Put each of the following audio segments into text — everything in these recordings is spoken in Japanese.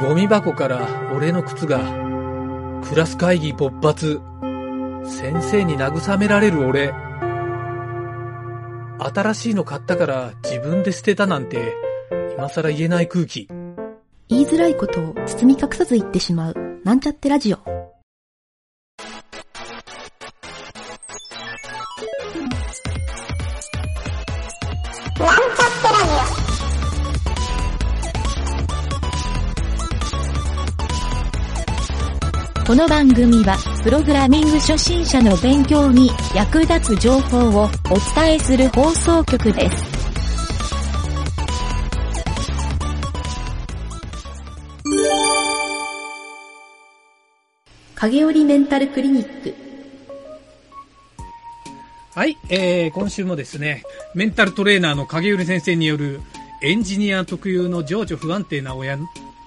ゴミ箱から俺の靴が、クラス会議勃発、先生に慰められる俺、新しいの買ったから自分で捨てたなんて、今更言えない空気。言いづらいことを包み隠さず言ってしまう、なんちゃってラジオ。この番組は、プログラミング初心者の勉強に役立つ情報をお伝えする放送局です。影織メンタルクリニック。はい、えー、今週もですね、メンタルトレーナーの影売先生によるエンジニア特有の情緒不安定なおや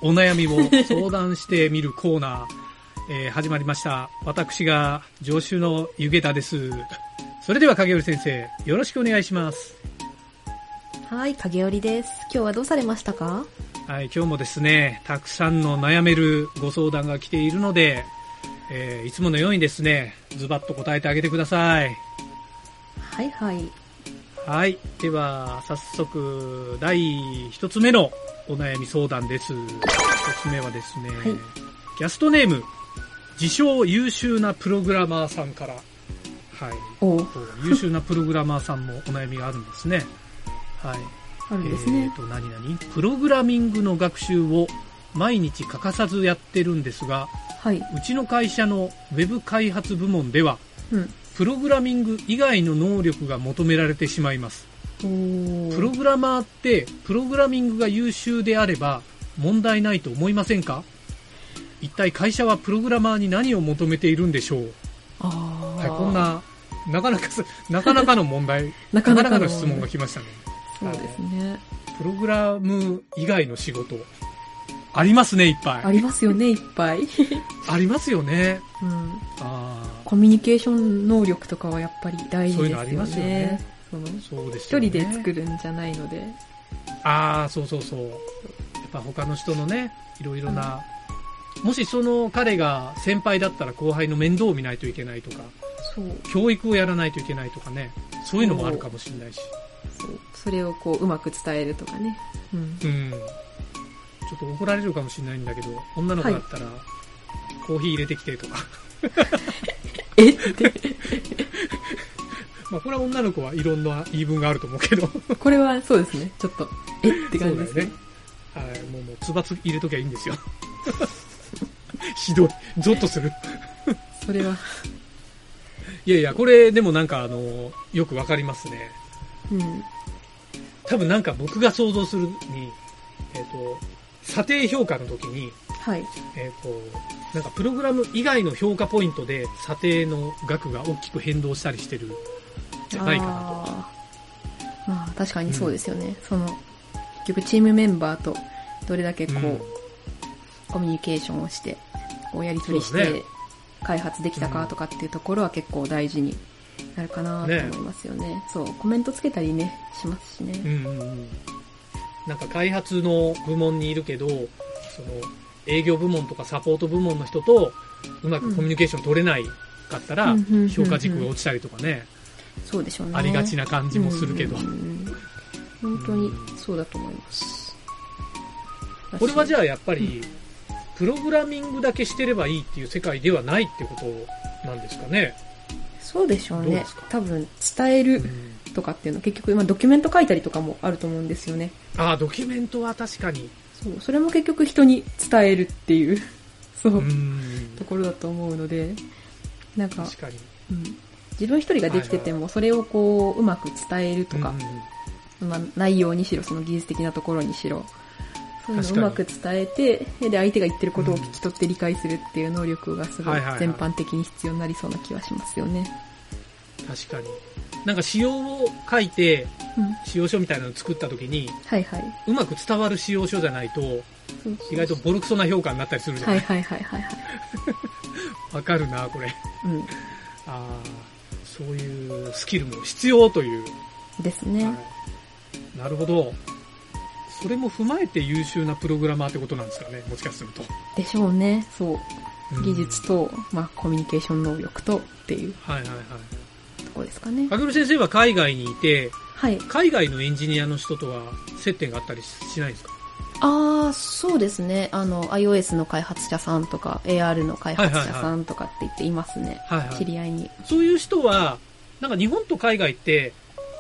お悩みを相談してみるコーナー、えー始まりました。私が上州の湯桁です。それでは影売先生、よろしくお願いします。はい、影織です。今日はどうされましたか？はい、今日もですね、たくさんの悩めるご相談が来ているので、えーいつものようにですね、ズバッと答えてあげてください。はいはい。はい。では、早速、第一つ目のお悩み相談です。一つ目はですね、はいキャストネーム、自称優秀なプログラマーさんから、はい。優秀なプログラマーさんもお悩みがあるんですね。はい。あるんですね。えーと、何々？プログラミングの学習を毎日欠かさずやってるんですが、はい。うちの会社のウェブ開発部門では、うん。プログラミング以外の能力が求められてしまいます。プログラマーって、プログラミングが優秀であれば問題ないと思いませんか？一体会社はプログラマーに何を求めているんでしょう？はい、こんな、なかなかす、なかなかの問題、なかなかのの質問が来ましたね。そうですね。プログラム以外の仕事、ありますね、いっぱい。ありますよね、いっぱい。ありますよね。うん。あコミュニケーション能力とかはやっぱり大事ですよね。そういうのありますよねそうです一よね。人で作るんじゃないので。ああ、そうそうそう。やっぱ他の人のね、いろいろな、もしその彼が先輩だったら後輩の面倒を見ないといけないとか、そう。教育をやらないといけないとかね、そういうのもあるかもしれないし。そう。それをこう、うまく伝えるとかね。うん。うん。ちょっと怒られるかもしれないんだけど、女の子だったら、コーヒー入れてきてとか。え？って。まあこれは女の子はいろんな言い分があると思うけど。これはそうですね。ちょっと、え？って感じですね。ね。はい、もう、もう、つばつ入れときゃいいんですよ。ひどい。ゾッとする。それは、いやいや、これでもなんかあの、よくわかりますね。うん。多分なんか僕が想像するに、えっ、と、査定評価の時に、はい。えっ、と、なんかプログラム以外の評価ポイントで査定の額が大きく変動したりしてるんじゃないかなと。まあ確かにそうですよね。その、結局チームメンバーとどれだけこう、うんコミュニケーションをして、こうやり取りして開発できたかとかっていうところは結構大事になるかなと思いますよね。そう、コメントつけたりね、しますしね。うんうんうん。なんか開発の部門にいるけど、その、営業部門とかサポート部門の人とうまくコミュニケーション取れないかったらうんうんうんうん、評価軸が落ちたりとかね、そうでしょうね。ありがちな感じもするけどうん。うんうん本当にそうだと思います。これはじゃゃあやっぱり、プログラミングだけしてればいいっていう世界ではないってことなんですかね。そうでしょうねどう。多分、伝えるうんとかっていうの結局、まあ、ドキュメント書いたりとかもあると思うんですよね。ああ、ドキュメントは確かに。そう、それも結局人に伝えるっていう、そう、うん。ところだと思うので、なんか、確かに。うん、自分一人ができてても、それをこう、うまく伝えるとかう、んまあ、内容にしろ、その技術的なところにしろ、そうまく伝えて、で、相手が言ってることを聞き取って理解するっていう能力がすごい全般的に必要になりそうな気はしますよね。確かに。なんか仕様を書いて、うん。仕様書みたいなのを作った時に、はいはい。うまく伝わる仕様書じゃないと、意外とボロクソな評価になったりするじゃなはいいはいはいはいはい。わ、かるな、これ。うん。ああ、そういうスキルも必要という。ですね。はいなるほど。それも踏まえて優秀なプログラマーってことなんですかね、もしかすると。でしょうね。そう。うん技術と、まあ、コミュニケーション能力とっていうはいはいはい。ところですかね。かげる先生は海外にいて、はい。海外のエンジニアの人とは接点があったりしないですか？ああ、そうですね。あの、iOS の開発者さんとか、AR の開発者さんとかって言っていますね。はいはい知り合いに。そういう人は、なんか日本と海外って、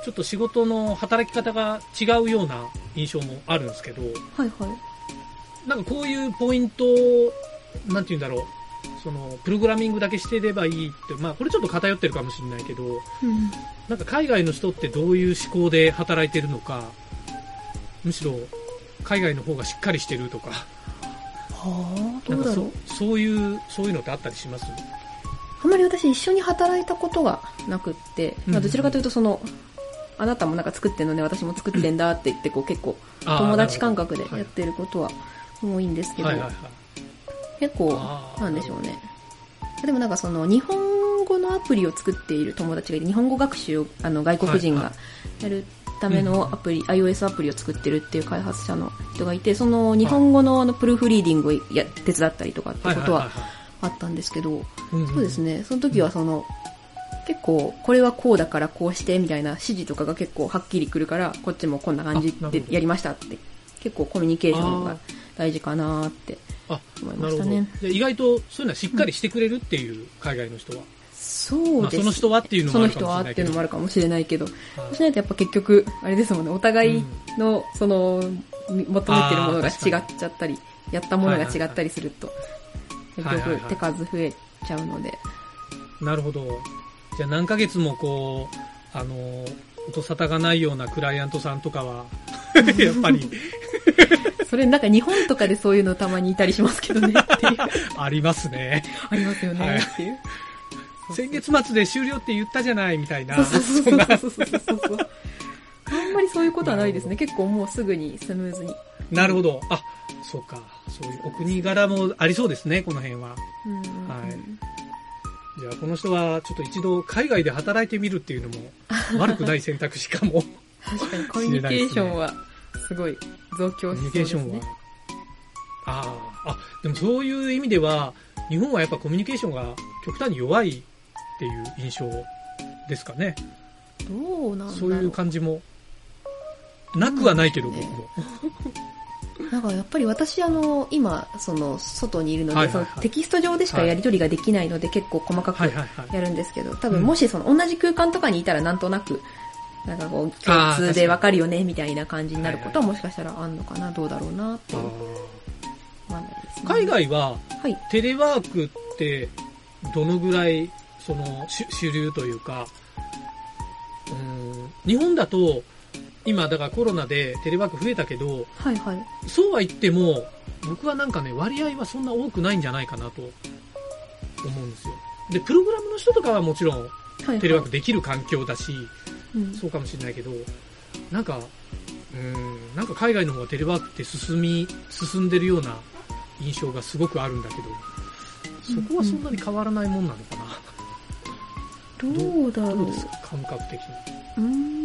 ちょっと仕事の働き方が違うような印象もあるんですけど、はいはい。なんかこういうポイントを、なんて言うんだろう、その、プログラミングだけしてればいいって、まあこれちょっと偏ってるかもしれないけど、うん。なんか海外の人ってどういう思考で働いてるのか、むしろ海外の方がしっかりしてるとか、はあ、どうだろう。そういう、そういうのってあったりします？あんまり私一緒に働いたことがなくって、うんまあどちらかというとその、あなたもなんか作ってんのね、私も作ってんだって言って、こう結構友達感覚でやってることは多いんですけど。結構なんでしょうね。でもなんかその日本語のアプリを作っている友達がいて、日本語学習をあの外国人がやるためのアプリ、iOS アプリを作ってるっていう開発者の人がいて、その日本語のあのプルーフリーディングをや手伝ったりとかってことはあったんですけど、そうですね。その時はその、結構、これはこうだからこうしてみたいな指示とかが結構はっきりくるから、こっちもこんな感じでやりましたって、結構コミュニケーションが大事かなーってあ、思い。ましたね。意外とそういうのはしっかりしてくれるっていう、海外の人は？そうです、まあその人はっていうのもあるかもしれないけどその人はっていうのもあるかもしれないけど、はいそうしないとやっぱ結局、あれですもんね、お互いの、その、み求めてるものが違っちゃったり、やったものが違ったりすると、結局手数増えちゃうので、なるほど。じゃあ何ヶ月もこう、あの、音沙汰がないようなクライアントさんとかは、やっぱり それなんか日本とかでそういうのたまにいたりしますけどね。ありますね。ありますよはいねっていう。先月末で終了って言ったじゃないみたいな。そうそうそうそそんなうそうそうそう。あんまりそういうことはないですね。結構もうすぐにスムーズに。なるほど。あ、そうか。そういうお国柄もありそうですね、この辺は。うんうんうんはいじゃあこの人はちょっと一度海外で働いてみるっていうのも 悪くない選択肢かも。確かにコミュニケーションはすごい増強コミュニしそうですケーションはね。。ああ、あ、でもそういう意味では、日本はやっぱコミュニケーションが極端に弱いっていう印象ですかね。どうなんだろう。そういう感じも、なくはないけど、僕も。なんかやっぱり私あの、今、その、外にいるので、はいはいはいそのテキスト上でしかやり取りができないので、結構細かくはいはいはい。やるんですけど、多うん分もしその同じ空間とかにいたらなんとなく、なんかこう、共通でわかるよね、みたいな感じになることはもしかしたらあんのかな、どうだろうな、っていう。ね海外ははい。テレワークってどのぐらいその主主流というか、うん日本だと今だからコロナでテレワーク増えたけど、はいはい。そうは言っても僕はなんかね割合はそんな多くないんじゃないかなと思うんですよ。で、プログラムの人とかはもちろんはいはい。テレワークできる環境だし、うんそうかもしれないけど、なんか、うん、なんか海外の方がテレワークって進み、進んでるような印象がすごくあるんだけど、そこはそんなに変わらないもんなのかな。どうだろう。どうですか？感覚的に。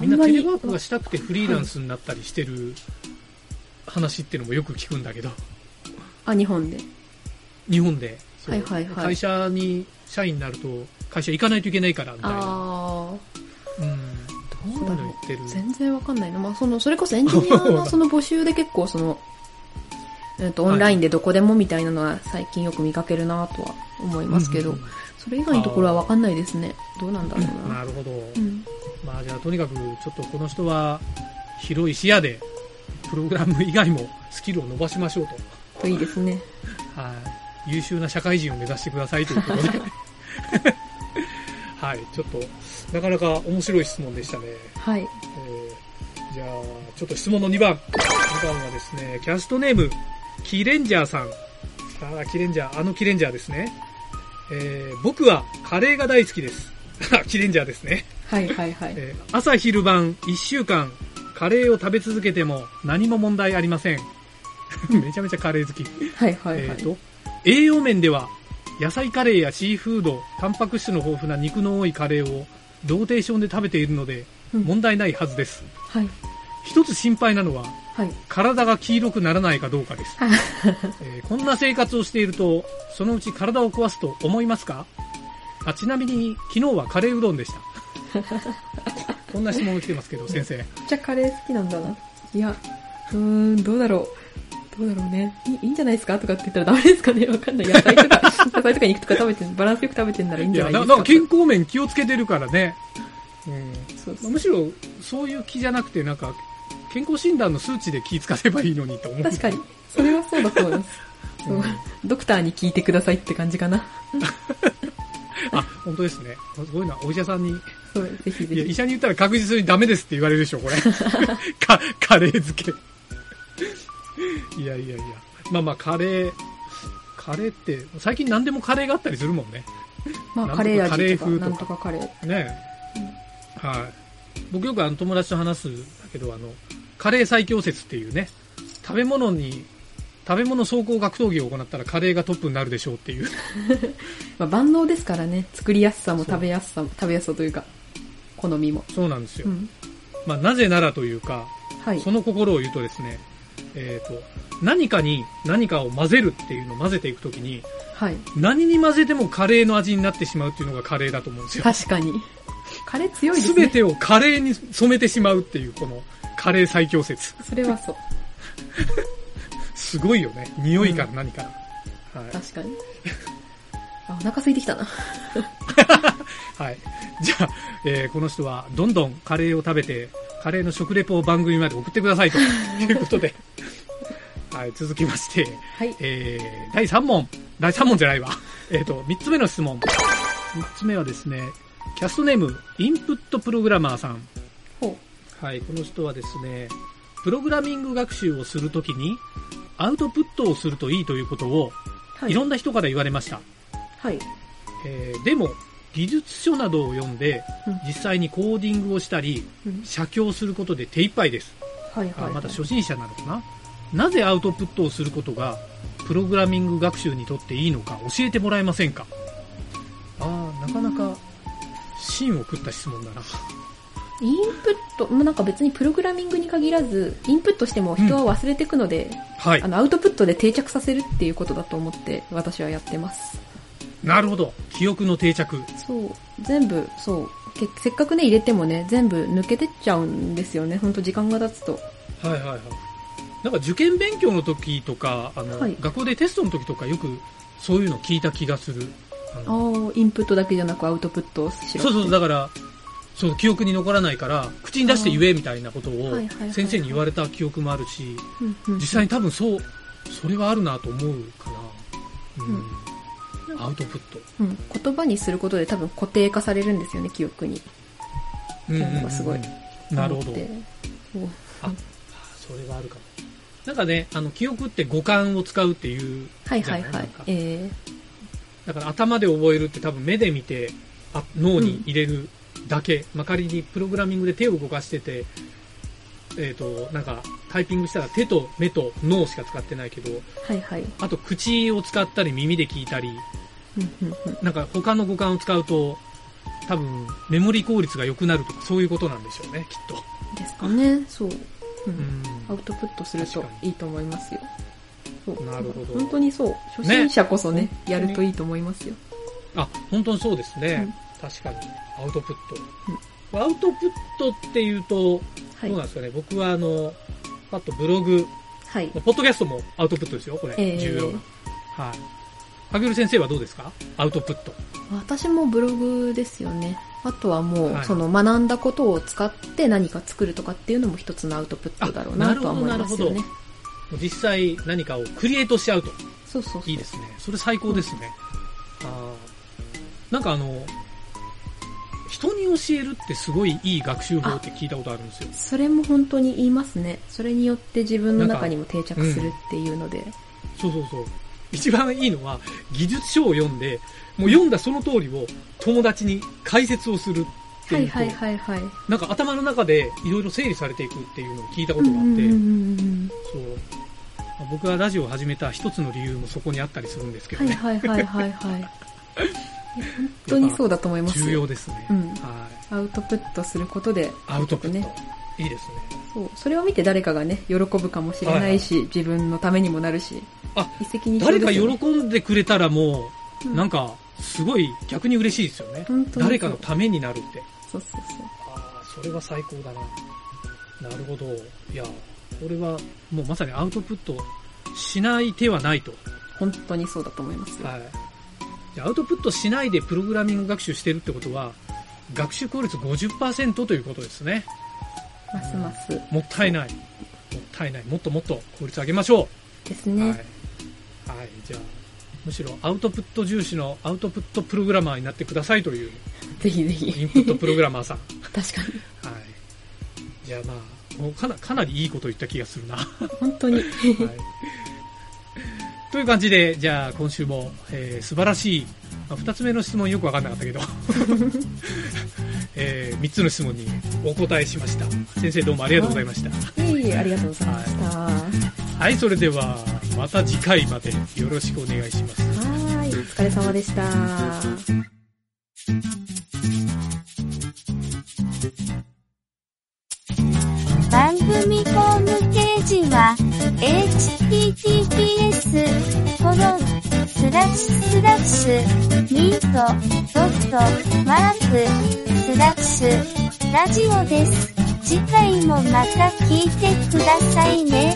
みんなテレワークがしたくてフリーランスになったりしてる話っていうのもよく聞くんだけど、あ、日本で？日本で。はいはいはい会社に社員になると、会社行かないといけないから、みたいな。あうん。ー、どうだろう。ってる。全然わかんないな。まあ、その、それこそエンジニアの その募集で結構その、えっと、オンラインでどこでもみたいなのは最近よく見かけるなとは思いますけど、うんそれ以外のところはわかんないですね。どうなんだろうな。なるほど。うん。まあじゃあとにかくちょっとこの人は広い視野でプログラム以外もスキルを伸ばしましょうと。といいですね。はい。優秀な社会人を目指してくださいということで。はい。ちょっと、なかなか面白い質問でしたね。はい。えーじゃあ、ちょっと質問の2番。2番はですね、キャストネーム、キレンジャーさん。あーキレンジャー、あのキレンジャーですね。えー僕はカレーが大好きです。あキレンジャーですね。はいはいはい。えー朝昼晩1週間カレーを食べ続けても何も問題ありません。めちゃめちゃカレー好き。はいはいはい。えーと、栄養面では野菜カレーやシーフード、タンパク質の豊富な肉の多いカレーをローテーションで食べているのでうん問題ないはずです。はい。一つ心配なのは、はい。体が黄色くならないかどうかです。はいえーこんな生活をしていると、そのうち体を壊すと思いますか？あちなみに、昨日はカレーうどんでした。こんな質問が来てますけど、先生。めっちゃカレー好きなんだな。いや、うーん、どうだろう。どうだろうね。いいいいんじゃないですかとかって言ったらダメですかねわかんない。野菜とか、野菜とか肉とか食べて、バランスよく食べてんならいいんいや、じゃないですかななんか健康面気をつけてるからね。うん。そうそうむしろ、そういう気じゃなくて、なんか、健康診断の数値で気使えばいいのにと思う。確かに。それはそうだと思います。そううんドクターに聞いてくださいって感じかな。あ、本当ですね。すごいな。お医者さんに。そう、ぜひぜいや、医ひ。者に言ったら確実にダメですって言われるでしょ、これ。か、カレー漬け。いやいやいや。まあまあ、カレー、カレーって、最近何でもカレーがあったりするもんね。まあ、カレーカレー味とか、風とかなんとかカレー。ねはい。僕よくあの友達と話すんだけど、あの、カレー最強説っていうね、食べ物に、食べ物走行格闘技を行ったらカレーがトップになるでしょうっていう。まあ、万能ですからね。作りやすさも食べやすさも、食べやすさというか、好みも。そうなんですよ。うん。まあ、なぜならというか、はいそ。の心を言うとですね、えっ、と、何かに何かを混ぜるっていうのを混ぜていくときに、はい。何に混ぜてもカレーの味になってしまうっていうのがカレーだと思うんですよ。確かに。カレー強いですすべね。てをカレーに染めてしまうっていう、このカレー最強説。それはそう。すごいよね。匂いから何から。はい。確かに。あ、お腹空いてきたな。はい。じゃあ、えーこの人はどんどんカレーを食べて、カレーの食レポを番組まで送ってくださいと いうことで。はい、続きまして、はい。えー、第3問。第3問じゃないわ。えっ、と、3つ目の質問。3つ目はですね、キャストネーム、インプットプログラマーさん。ほはい、この人はですね、プログラミング学習をするときに、アウトプットをするといいということを、う。はいろんな人から言われました。はい。えーでも、技術書などを読んで、うん実際にコーディングをしたり、うん写経することで手一杯です。はいはい。あまだ初心者なのかな？なぜアウトプットをすることが、プログラミング学習にとっていいのか教えてもらえませんか？ああ、なかなか、芯を食った質問だな。インプット、まあなんか別にプログラミングに限らず、インプットしても人は忘れていくので、はいあ。の、アウトプットで定着させるっていうことだと思って、私はやってます。なるほど。記憶の定着。そう。全部、そう。けせっかくね、入れてもね、全部抜けてっちゃうんですよね。ほんと時間が経つと。はいはいはい。なんか受験勉強の時とか、あの、はい学校でテストの時とかよくそういうの聞いた気がする。ああインプットだけじゃなくアウトプットをしろそうそう、だから、そう、記憶に残らないから、口に出して言えみたいなことを先生に言われた記憶もあるし、うんうん実際に多分そう、それはあるなと思うかな。うん。うんアウトプット。うん、言葉にすることで多分固定化されるんですよね、記憶に。うんうすごいなるほどあ、それはあるかも。なんかね、あの、記憶って五感を使うっていうはいじゃない？はいはい。えだから頭で覚えるって多分目で見てあ脳に入れるだけ、まあ、仮にプログラミングで手を動かしてて、えっ、と、なんかタイピングしたら手と目と脳しか使ってないけど、ー、はいはい。あと口を使ったり耳で聞いたり、うんうんうんなんか他の五感を使うと、多分メモリ効率が良くなるとかそういうことなんでしょうね、きっと。ですかね、そう。ううんん。アウトプットするといいと思いますよ。そうなるほど本当にそう。初心者こそね、やるといいと思いますよ。あ、本当にそうですね。確かに。アウトプット。アウトプットっていうと、はいどうなん。ですかね。僕はあの、パッとブログ、はい。ポッドキャストもアウトプットですよ、これ。えー重要な。はい。かげる先生はどうですか？アウトプット。私もブログですよね。あとはもう、はいその学んだことを使って何か作るとかっていうのも一つのアウトプットだろうなとは思いますよねなる。実際何かをクリエイトしちゃうと。そうそうそう。いいですね。それ最高ですね。あーなんかあの、教えるってすごいいい学習法って聞いたことあるんですよ。それも本当に言いますね。それによって自分の中にも定着するっていうので。そうそうそう。一番いいのは、技術書を読んで、もう読んだその通りを友達に解説をするっていうと、はいはいはいはい。なんか頭の中でいろいろ整理されていくっていうのを聞いたこうんとがあって、うんうんうんそう。まあ僕がラジオを始めた一つの理由もそこにあったりするんですけどはいね。はいはいはいはい。本当にそうだと思いますよ。重要ですね。うんはい。アウトプットすることで、アウトプット。ねいいですね。そう、それを見て誰かがね、喜ぶかもしれないし、自分のためにもなるし、あ、一石二鳥誰か喜んでくれたらもう、うんなんか、すごい逆に嬉しいですよね。本当に誰かのためになるって。そうそうそう。ああ、それは最高だな。なるほど。いや、これはもうまさにアウトプットしない手はないと。本当にそうだと思いますよ。はい。アウトプットしないでプログラミング学習してるってことは、学習効率50%ということですね。ますますもったいない。もったいない。もっともっと効率上げましょう。ですね。はい。はい。じゃあ、むしろアウトプット重視のアウトプットプログラマーになってくださいというぜひぜひ。インプットプログラマーさん。確かに。はい。じゃあまあ、もうかなかなりいいこと言った気がするな。は本当に。い。という感じで、じゃあ今週も、えー素晴らしい、まあ、二つ目の質問よくわかんなかったけど、えー三つの質問にお答えしました。先生どうもありがとうございました。いえいえ、ありがとうございました。ははい、それでは、また次回までよろしくお願いします。ーい。お疲れ様でした。スラッシュ、ミート、ドット、マーク、スラッシュ、ラジオです。次回もまた聞いてくださいね。